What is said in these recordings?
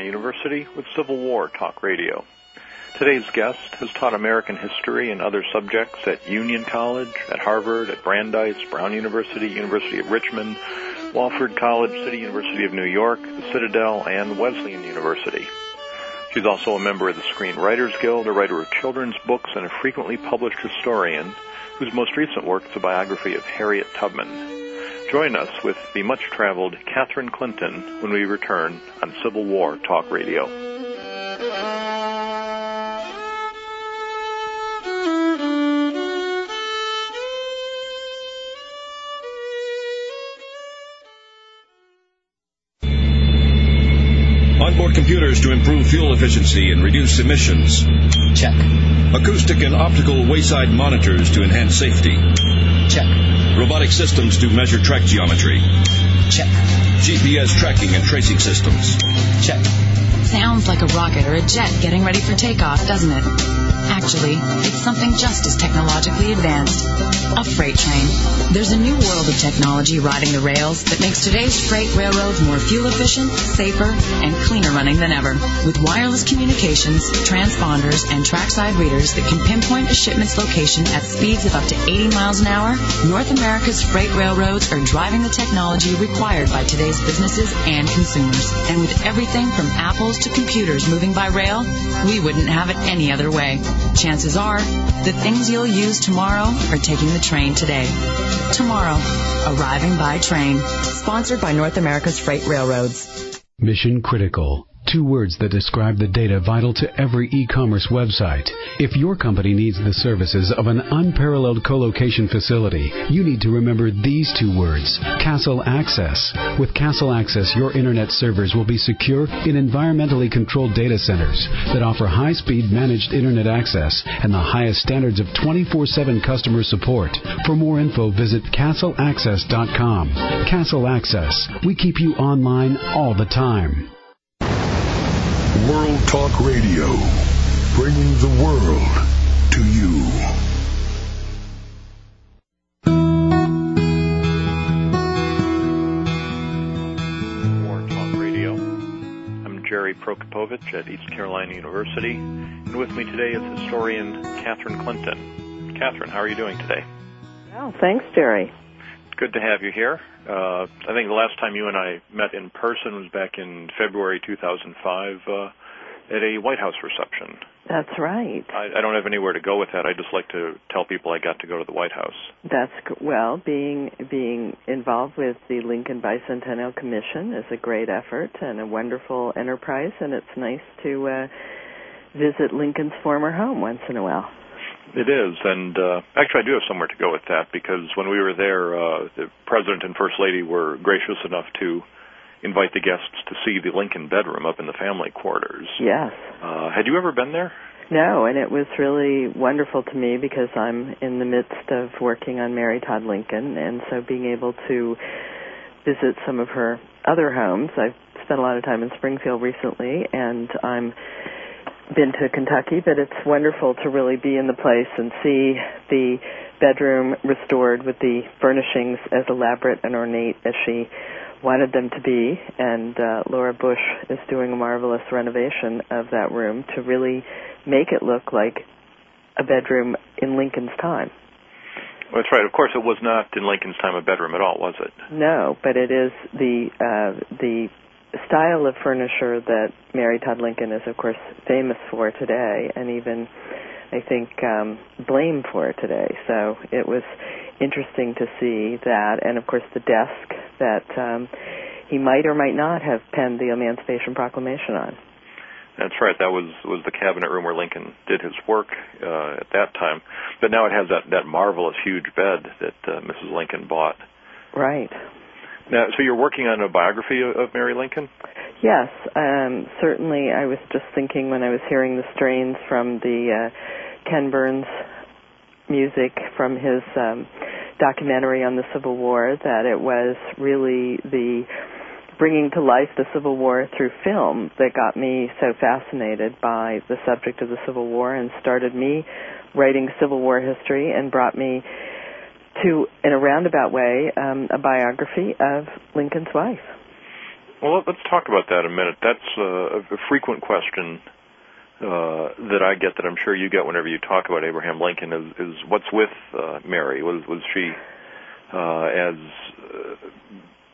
Carolina University with Civil War Talk Radio. Today's guest has taught American history and other subjects at Union College, at Harvard, at Brandeis, Brown University, University of Richmond, Wofford College, City University of New York, the Citadel, and Wesleyan University. She's also a member of the Screenwriters Guild, a writer of children's books, and a frequently published historian whose most recent work is a biography of Harriet Tubman. Join us with the much traveled Catherine Clinton when we return on Civil War Talk Radio. Onboard computers to improve fuel efficiency and reduce emissions. Check. Acoustic and optical wayside monitors to enhance safety. Check. Robotic systems to measure track geometry. Check. GPS tracking and tracing systems. Check. Sounds like a rocket or a jet getting ready for takeoff, doesn't it? Actually, it's something just as technologically advanced. A freight train. There's a new world of technology riding the rails that makes today's freight railroads more fuel efficient, safer, and cleaner running than ever. With wireless communications, transponders, and trackside readers that can pinpoint a shipment's location at speeds of up to 80 miles an hour, North America's freight railroads are driving the technology required by today's businesses and consumers. And with everything from apples to computers moving by rail, we wouldn't have it any other way. Chances are, the things you'll use tomorrow are taking the train today. Tomorrow, arriving by train. Sponsored by North America's Freight Railroads. Mission critical. Two words that describe the data vital to every e-commerce website. If your company needs the services of an unparalleled co-location facility, you need to remember these two words, Castle Access. With Castle Access, your internet servers will be secure in environmentally controlled data centers that offer high-speed managed internet access and the highest standards of 24-7 customer support. For more info, visit castleaccess.com. Castle Access. We keep you online all the time. World Talk Radio, bringing the world to you. War Talk Radio. I'm Jerry Prokopowicz at East Carolina University, and with me today is historian Catherine Clinton. Catherine, how are you doing today? Well, thanks, Jerry. Good to have you here. Uh, I think the last time you and I met in person was back in February 2005 uh, at a White House reception. That's right. I, I don't have anywhere to go with that. I just like to tell people I got to go to the White House. That's well, being being involved with the Lincoln Bicentennial Commission is a great effort and a wonderful enterprise, and it's nice to uh, visit Lincoln's former home once in a while. It is, and uh, actually, I do have somewhere to go with that because when we were there, uh, the president and first lady were gracious enough to invite the guests to see the Lincoln bedroom up in the family quarters. Yes. Uh, had you ever been there? No, and it was really wonderful to me because I'm in the midst of working on Mary Todd Lincoln, and so being able to visit some of her other homes. I've spent a lot of time in Springfield recently, and I'm been to Kentucky, but it's wonderful to really be in the place and see the bedroom restored with the furnishings as elaborate and ornate as she wanted them to be. And uh, Laura Bush is doing a marvelous renovation of that room to really make it look like a bedroom in Lincoln's time. That's right. Of course, it was not in Lincoln's time a bedroom at all, was it? No, but it is the uh, the style of furniture that Mary Todd Lincoln is, of course, famous for today, and even I think um, blamed for today. So it was interesting to see that, and of course the desk that um, he might or might not have penned the Emancipation Proclamation on. That's right. That was was the cabinet room where Lincoln did his work uh, at that time. But now it has that that marvelous huge bed that uh, Mrs. Lincoln bought. Right. Now, so you're working on a biography of, Mary Lincoln? Yes, um, certainly. I was just thinking when I was hearing the strains from the uh, Ken Burns music from his um, documentary on the Civil War that it was really the bringing to life the Civil War through film that got me so fascinated by the subject of the Civil War and started me writing Civil War history and brought me to, in a roundabout way, um, a biography of Lincoln's wife. Well, let's talk about that a minute. That's uh, a frequent question uh, that I get that I'm sure you get whenever you talk about Abraham Lincoln is, is what's with uh, Mary? Was was she uh, as uh,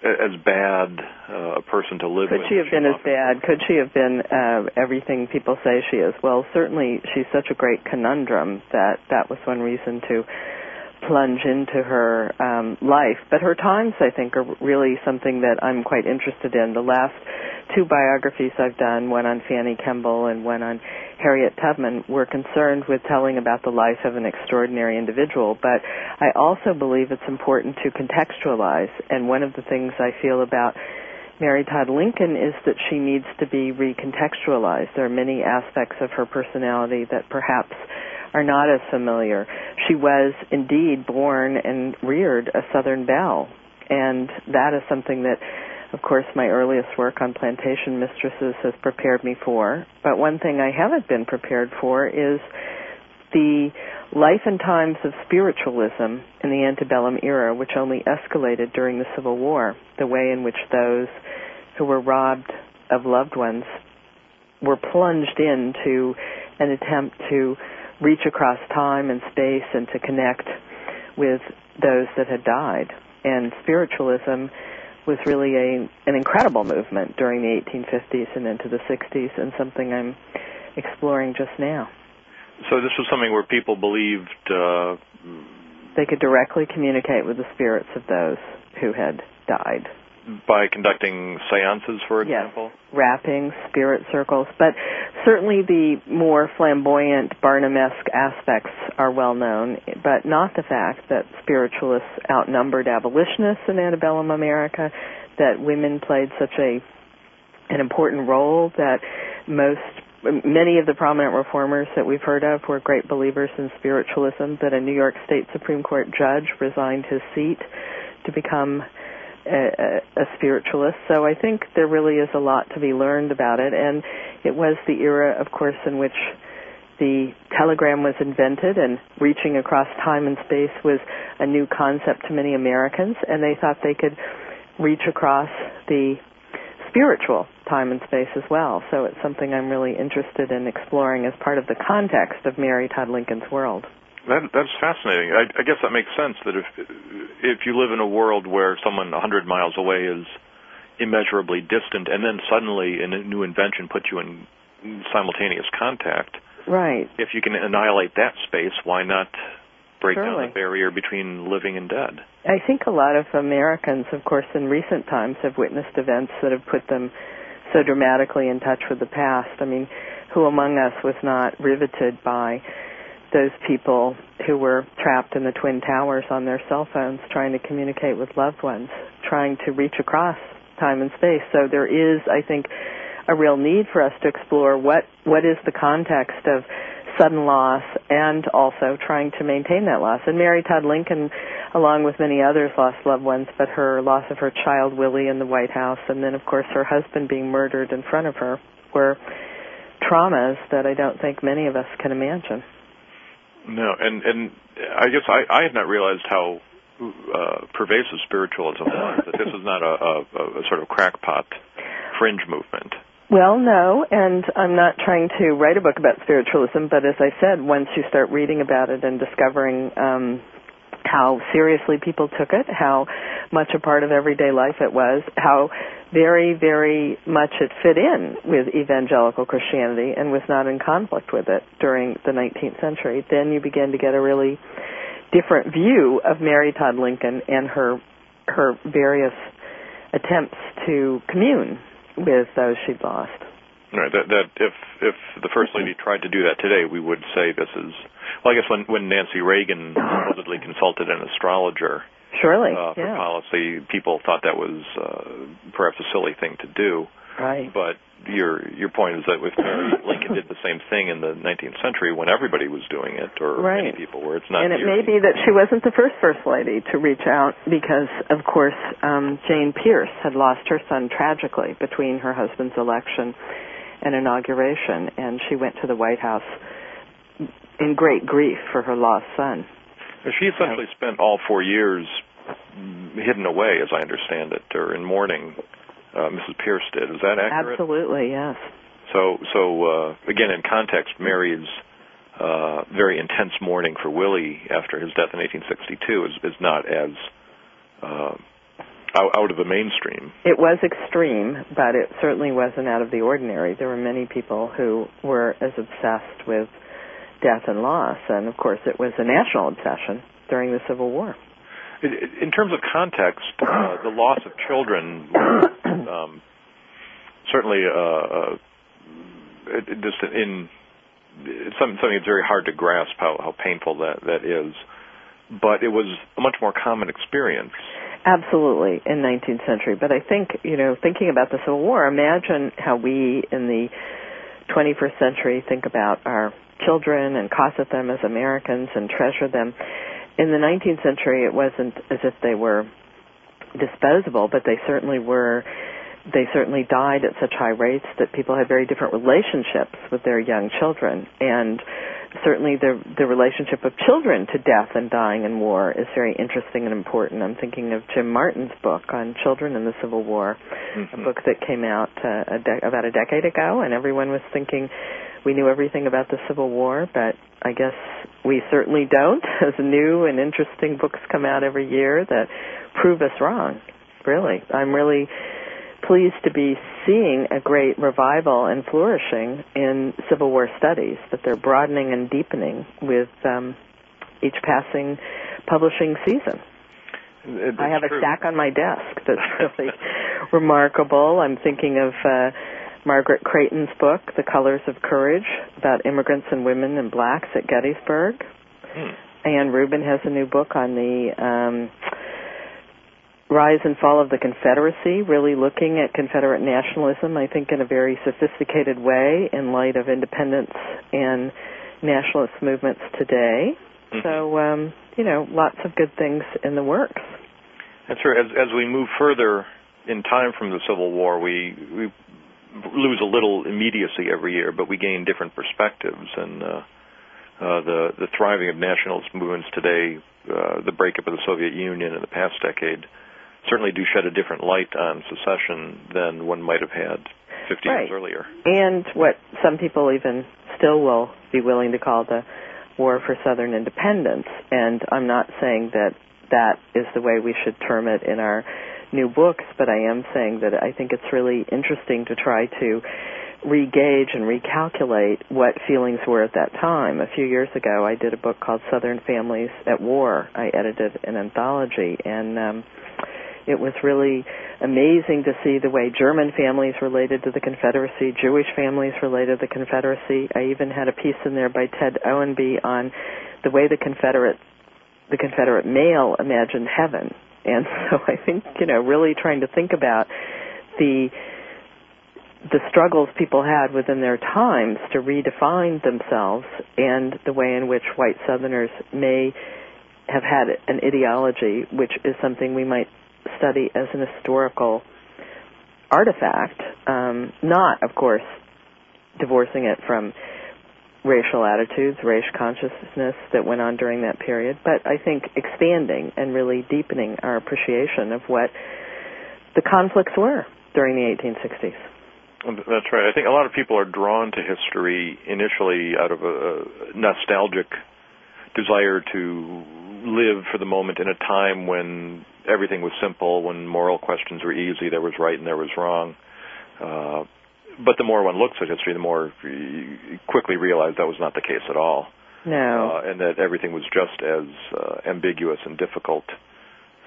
as bad uh, a person to live Could with? Could she have been as bad? Could she have been uh, everything people say she is? Well, certainly she's such a great conundrum that that was one reason to plunge into her um, life. But her times, I think, are really something that I'm quite interested in. The last two biographies I've done, one on Fanny Kemble and one on Harriet Tubman, were concerned with telling about the life of an extraordinary individual. But I also believe it's important to contextualize. And one of the things I feel about Mary Todd Lincoln is that she needs to be recontextualized. There are many aspects of her personality that perhaps are not as familiar. She was indeed born and reared a Southern belle, and that is something that, of course, my earliest work on plantation mistresses has prepared me for. But one thing I haven't been prepared for is the life and times of spiritualism in the antebellum era, which only escalated during the Civil War, the way in which those who were robbed of loved ones were plunged into an attempt to reach across time and space and to connect with those that had died. And spiritualism was really a an incredible movement during the 1850s and into the 60s, and something I'm exploring just now. So this was something where people believed uh, they could directly communicate with the spirits of those who had died by conducting seances, for example? Yes, rapping, spirit circles, but certainly the more flamboyant Barnum-esque aspects are well known, but not the fact that spiritualists outnumbered abolitionists in antebellum America, that women played such a an important role, that most many of the prominent reformers that we've heard of were great believers in spiritualism, that a New York State Supreme Court judge resigned his seat to become a, a, spiritualist. So I think there really is a lot to be learned about it. And it was the era, of course, in which the telegram was invented and reaching across time and space was a new concept to many Americans. And they thought they could reach across the spiritual time and space as well. So it's something I'm really interested in exploring as part of the context of Mary Todd Lincoln's world. That, that's fascinating. I, I guess that makes sense. That if if you live in a world where someone a hundred miles away is immeasurably distant, and then suddenly a new invention puts you in simultaneous contact, right? If you can annihilate that space, why not break Surely. down the barrier between living and dead? I think a lot of Americans, of course, in recent times, have witnessed events that have put them so dramatically in touch with the past. I mean, who among us was not riveted by those people who were trapped in the Twin Towers on their cell phones trying to communicate with loved ones, trying to reach across time and space. So there is, I think, a real need for us to explore what, what is the context of sudden loss and also trying to maintain that loss. And Mary Todd Lincoln, along with many others, lost loved ones, but her loss of her child Willie in the White House and then of course her husband being murdered in front of her were traumas that I don't think many of us can imagine. No, and and I guess I I had not realized how uh, pervasive spiritualism was. That this was not a, a, a sort of crackpot fringe movement. Well, no, and I'm not trying to write a book about spiritualism, but as I said, once you start reading about it and discovering um, how seriously people took it, how much a part of everyday life it was, how very, very much it fit in with evangelical Christianity and was not in conflict with it during the 19th century, then you begin to get a really different view of Mary Todd Lincoln and her her various attempts to commune with those she'd lost. Right. That that if if the first lady tried to do that today, we would say this is. Well, I guess when when Nancy Reagan supposedly consulted an astrologer. Surely. Uh, for yeah. policy, people thought that was uh, perhaps a silly thing to do. Right. But your your point is that if Mary Lincoln did the same thing in the 19th century when everybody was doing it, or right. many people were, it's not. And it may be that she wasn't the first first lady to reach out because, of course, um, Jane Pierce had lost her son tragically between her husband's election and inauguration, and she went to the White House in great grief for her lost son. She essentially spent all four years hidden away, as I understand it, or in mourning uh, Mrs. Pierce did. Is that accurate? Absolutely, yes. So, so uh, again, in context, Mary's uh, very intense mourning for Willie after his death in 1862 is, is not as uh, out, out of the mainstream. It was extreme, but it certainly wasn't out of the ordinary. There were many people who were as obsessed with death and loss, and of course, it was a national obsession during the Civil War. In terms of context, uh, the loss of children um, certainly uh, uh, just in something, something that's very hard to grasp how, how painful that that is. But it was a much more common experience. Absolutely, in 19th century. But I think, you know, thinking about the Civil War, imagine how we in the 21st century think about our children and cosset them as Americans and treasure them. In the 19th century, it wasn't as if they were disposable, but they certainly were they certainly died at such high rates that people had very different relationships with their young children and certainly the the relationship of children to death and dying in war is very interesting and important. I'm thinking of Jim Marten's book on children in the Civil War, mm-hmm. a book that came out uh, a de- about a decade ago, and everyone was thinking we knew everything about the Civil War, but I guess we certainly don't. As new and interesting books come out every year that prove us wrong. Really, I'm really pleased to be seeing a great revival and flourishing in Civil War studies, that they're broadening and deepening with um, each passing publishing season. It's I have true. a stack on my desk that's really remarkable. I'm thinking of uh, Margaret Creighton's book, The Colors of Courage, about immigrants and women and blacks at Gettysburg. Hmm. Anne Rubin has a new book on the um, rise and fall of the Confederacy, really looking at Confederate nationalism, I think, in a very sophisticated way in light of independence and nationalist movements today. Mhm. So, um, you know, lots of good things in the works. That's right. As, as we move further in time from the Civil War, we we lose a little immediacy every year, but we gain different perspectives. And uh, uh, the the thriving of nationalist movements today, uh, the breakup of the Soviet Union in the past decade, certainly do shed a different light on secession than one might have had 50 Right. years earlier. And what some people even still will be willing to call the war for Southern independence. And I'm not saying that that is the way we should term it in our new books, but I am saying that I think it's really interesting to try to regauge and recalculate what feelings were at that time. A few years ago, I did a book called Southern Families at War. I edited an anthology, and um, it was really amazing to see the way German families related to the Confederacy, Jewish families related to the Confederacy. I even had a piece in there by Ted Ownby on the way the Confederate the Confederate male imagined heaven. And so I think, you know, really trying to think about the the struggles people had within their times to redefine themselves and the way in which white southerners may have had an ideology which is something we might study as an historical artifact, um, not, of course, divorcing it from racial attitudes, race consciousness that went on during that period, but I think expanding and really deepening our appreciation of what the conflicts were during the 1860s. That's right. I think a lot of people are drawn to history initially out of a, nostalgic desire to live for the moment in a time when everything was simple, when moral questions were easy, there was right and there was wrong. Uh, but the more one looks at history, the more you quickly realize that was not the case at all, No. uh, and that everything was just as uh, ambiguous and difficult.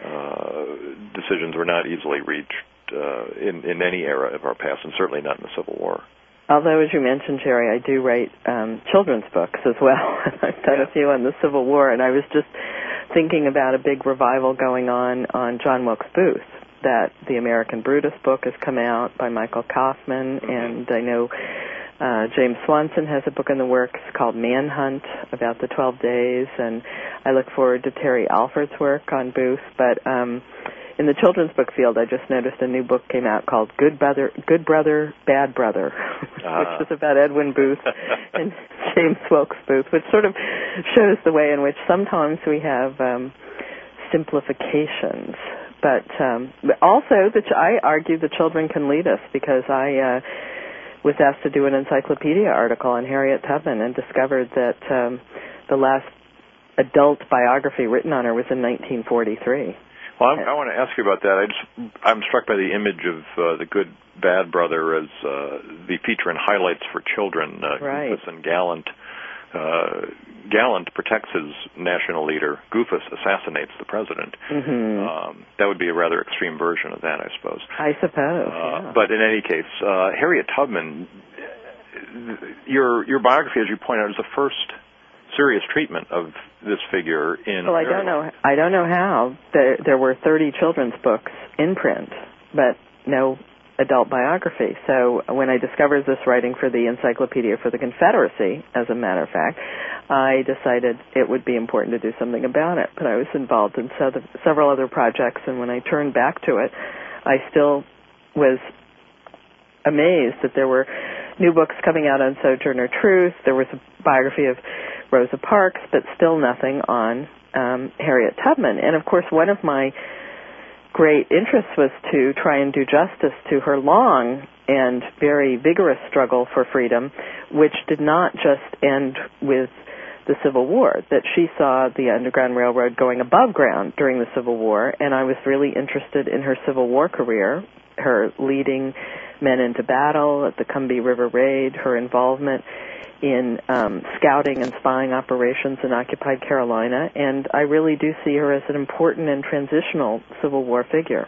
Uh, decisions were not easily reached uh, in in any era of our past, and certainly not in the Civil War. Although, as you mentioned, Jerry, I do write um, children's books as well. I've done a few on the Civil War, and I was just thinking about a big revival going on on John Wilkes Booth. That the American Brutus book has come out by Michael Kauffman, and I know uh, James Swanson has a book in the works called Manhunt about the 12 days, and I look forward to Terry Alford's work on Booth. But um, in the children's book field, I just noticed a new book came out called Good Brother, Good Brother, Bad Brother, Ah. which is about Edwin Booth and James Wilkes Booth, which sort of shows the way in which sometimes we have um, simplifications But um, also, the ch- I argue the children can lead us because I uh, was asked to do an encyclopedia article on Harriet Tubman and discovered that um, the last adult biography written on her was in 1943. Well, I, I want to ask you about that. I just, I'm struck by the image of uh, the good bad brother as uh, the feature in highlights for children. Uh, Right. And Gallant. Uh, Gallant protects his national leader. Goofus assassinates the president. hmm Um, that would be a rather extreme version of that, I suppose. I suppose. Uh, yeah. But in any case, uh, Harriet Tubman, uh, your your biography, as you point out, is the first serious treatment of this figure in. Well, I don't know. I don't know how. There, there were 30 children's books in print, but no adult biography. So when I discovered this writing for the Encyclopedia for the Confederacy, as a matter of fact, I decided it would be important to do something about it. But I was involved in several other projects, and when I turned back to it, I still was amazed that there were new books coming out on Sojourner Truth. There was a biography of Rosa Parks, but still nothing on um, Harriet Tubman. And of course, one of my great interest was to try and do justice to her long and very vigorous struggle for freedom, which did not just end with the Civil War, that she saw the Underground Railroad going above ground during the Civil War, and I was really interested in her Civil War career, her leading men into battle at the Combahee River Raid, her involvement in um, scouting and spying operations in occupied Carolina, and I really do see her as an important and transitional Civil War figure.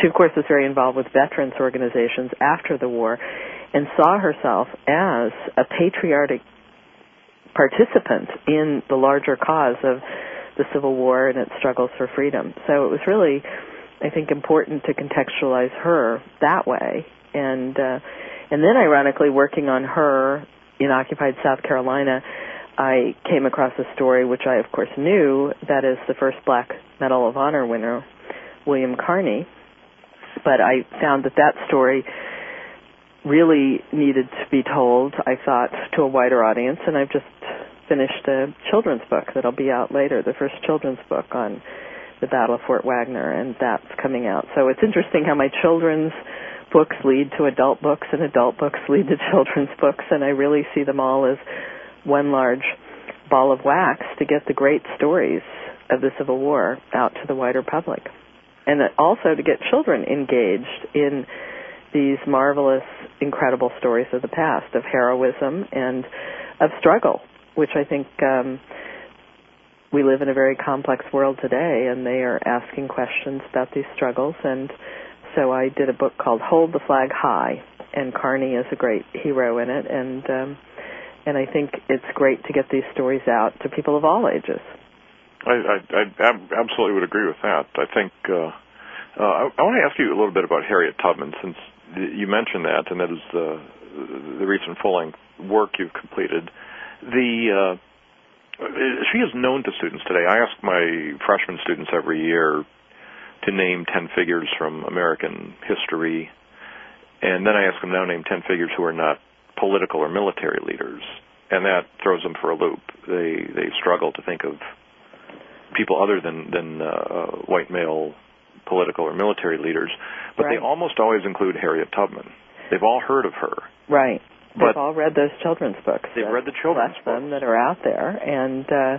She, of course, was very involved with veterans organizations after the war and saw herself as a patriotic participant in the larger cause of the Civil War and its struggles for freedom. So it was really, I think, important to contextualize her that way. And uh, and then, ironically, working on her in occupied South Carolina, I came across a story which I, of course, knew that is the first Black Medal of Honor winner, William Carney. But I found that that story really needed to be told, I thought, to a wider audience, and I've just finished a children's book that'll be out later, the first children's book on the Battle of Fort Wagner, and that's coming out. So it's interesting how my children's books lead to adult books and adult books lead to children's books, and I really see them all as one large ball of wax to get the great stories of the Civil War out to the wider public. And also to get children engaged in these marvelous, incredible stories of the past, of heroism and of struggle, which I think um, we live in a very complex world today, and they are asking questions about these struggles. And so I did a book called Hold the Flag High, and Carney is a great hero in it, and um, and I think it's great to get these stories out to people of all ages. I, I, I absolutely would agree with that. I think uh, uh, I, I want to ask you a little bit about Harriet Tubman, since you mentioned that, and that is the the recent full-length work you've completed. The uh, she is known to students today. I ask my freshman students every year to name ten figures from American history, and then I ask them now name ten figures who are not political or military leaders, and that throws them for a loop. They they struggle to think of people other than than uh, white male political or military leaders, but Right. they almost always include Harriet Tubman. They've all heard of her. Right. But- They've all read those children's books. They've read the children's books. that are out there, and uh,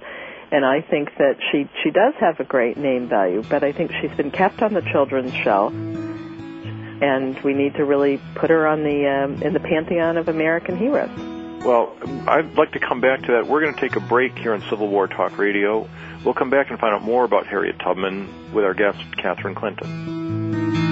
and I think that she she does have a great name value, but I think she's been kept on the children's shelf, and we need to really put her on the um, in the pantheon of American heroes. Well, I'd like to come back to that. We're going to take a break here on Civil War Talk Radio. We'll come back and find out more about Harriet Tubman with our guest, Catherine Clinton.